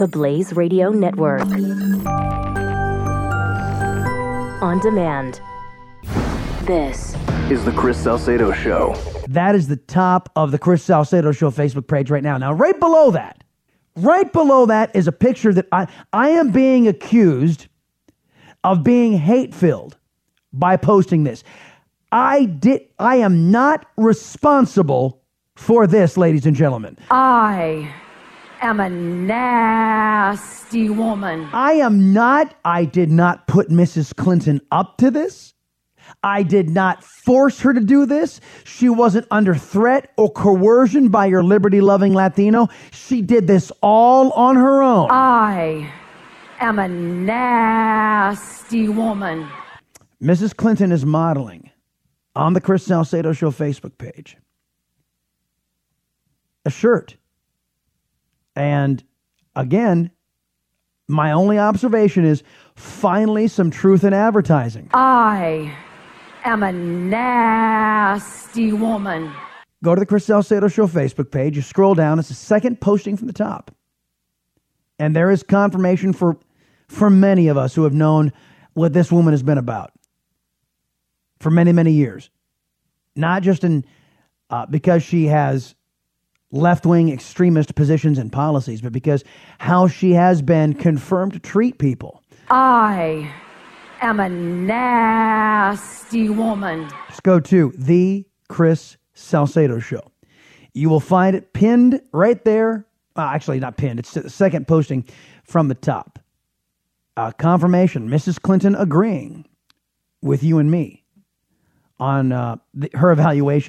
the Blaze Radio Network. On demand. This is the Chris Salcedo Show. That is the top of the Chris Salcedo Show Facebook page right now. Now, right below that, right below that is a picture that I, I am being accused of being hate filled by posting this. I did I am not responsible for this, ladies and gentlemen. I am a nasty woman. I am not I did not put Mrs. Clinton up to this. I did not force her to do this. She wasn't under threat or coercion by your liberty loving Latino. She did this all on her own. I am a nasty woman. Mrs. Clinton is modeling on the Chris Salcedo Show Facebook page a shirt. And again, my only observation is finally some truth in advertising. I am a nasty woman. Go to the Chris Salcedo Show Facebook page. You scroll down. It's the second posting from the top. And there is confirmation for, for many of us who have known what this woman has been about for many, many years. Not just in uh, because she has left wing extremist positions and policies, but because how she has been confirmed to treat people. I am a nasty woman. Let's go to the Chris Salcedo Show. You will find it pinned right there. Uh, actually, not pinned, it's the second posting from the top. Uh, confirmation Mrs. Clinton agreeing with you and me on uh, the, her evaluation.